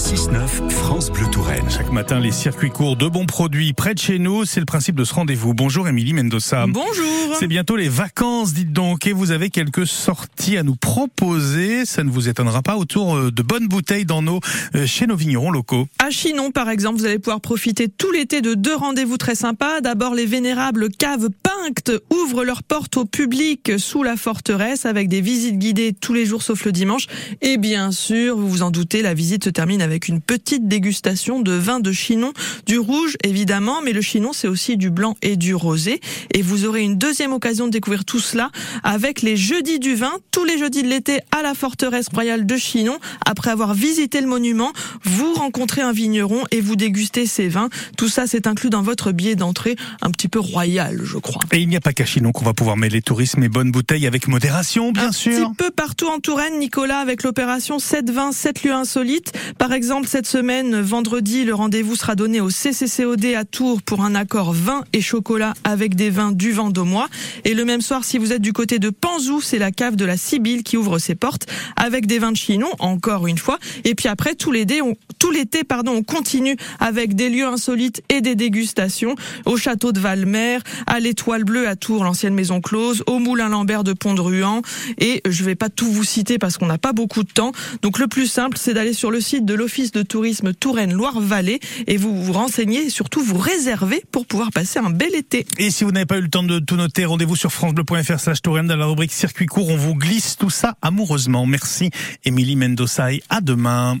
6-9, France Bleu Touraine. Chaque matin, les circuits courts de bons produits près de chez nous. C'est le principe de ce rendez-vous. Bonjour Émilie Mendoza. Bonjour. C'est bientôt les vacances, dites donc, et vous avez quelques sorties à nous proposer. Ça ne vous étonnera pas autour euh, de bonnes bouteilles dans nos, euh, chez nos vignerons locaux. À Chinon, par exemple, vous allez pouvoir profiter tout l'été de deux rendez-vous très sympas. D'abord, les vénérables caves Pinctes ouvrent leurs portes au public sous la forteresse avec des visites guidées tous les jours sauf le dimanche. Et bien sûr, vous vous en doutez, la visite se termine avec une petite dégustation de vin de Chinon, du rouge évidemment, mais le Chinon c'est aussi du blanc et du rosé. Et vous aurez une deuxième occasion de découvrir tout cela avec les jeudis du vin, tous les jeudis de l'été à la forteresse royale de Chinon. Après avoir visité le monument, vous rencontrez un vigneron et vous dégustez ses vins. Tout ça c'est inclus dans votre billet d'entrée, un petit peu royal, je crois. Et il n'y a pas qu'à Chinon qu'on va pouvoir mêler tourisme et bonnes bouteilles avec modération, bien un sûr. petit peu partout en Touraine, Nicolas, avec l'opération 7 vins, 7 lieux insolites. Par exemple, cette semaine, vendredi, le rendez-vous sera donné au CCCOD à Tours pour un accord vin et chocolat avec des vins du Vendômois. Et le même soir, si vous êtes du côté de Panzou, c'est la cave de la Sibylle qui ouvre ses portes avec des vins de Chinon, encore une fois. Et puis après, tout l'été, on, tout l'été, pardon, on continue avec des lieux insolites et des dégustations au château de Valmer, à l'Étoile Bleue à Tours, l'ancienne maison close, au Moulin Lambert de Pont-de-Ruan. Et je vais pas tout vous citer parce qu'on n'a pas beaucoup de temps. Donc le plus simple, c'est d'aller sur le site de l'Office de tourisme Touraine-Loire-Vallée et vous vous renseignez et surtout vous réservez pour pouvoir passer un bel été. Et si vous n'avez pas eu le temps de tout noter, rendez-vous sur francebleu.fr slash Touraine dans la rubrique circuit court. On vous glisse tout ça amoureusement. Merci Émilie Mendoza à demain.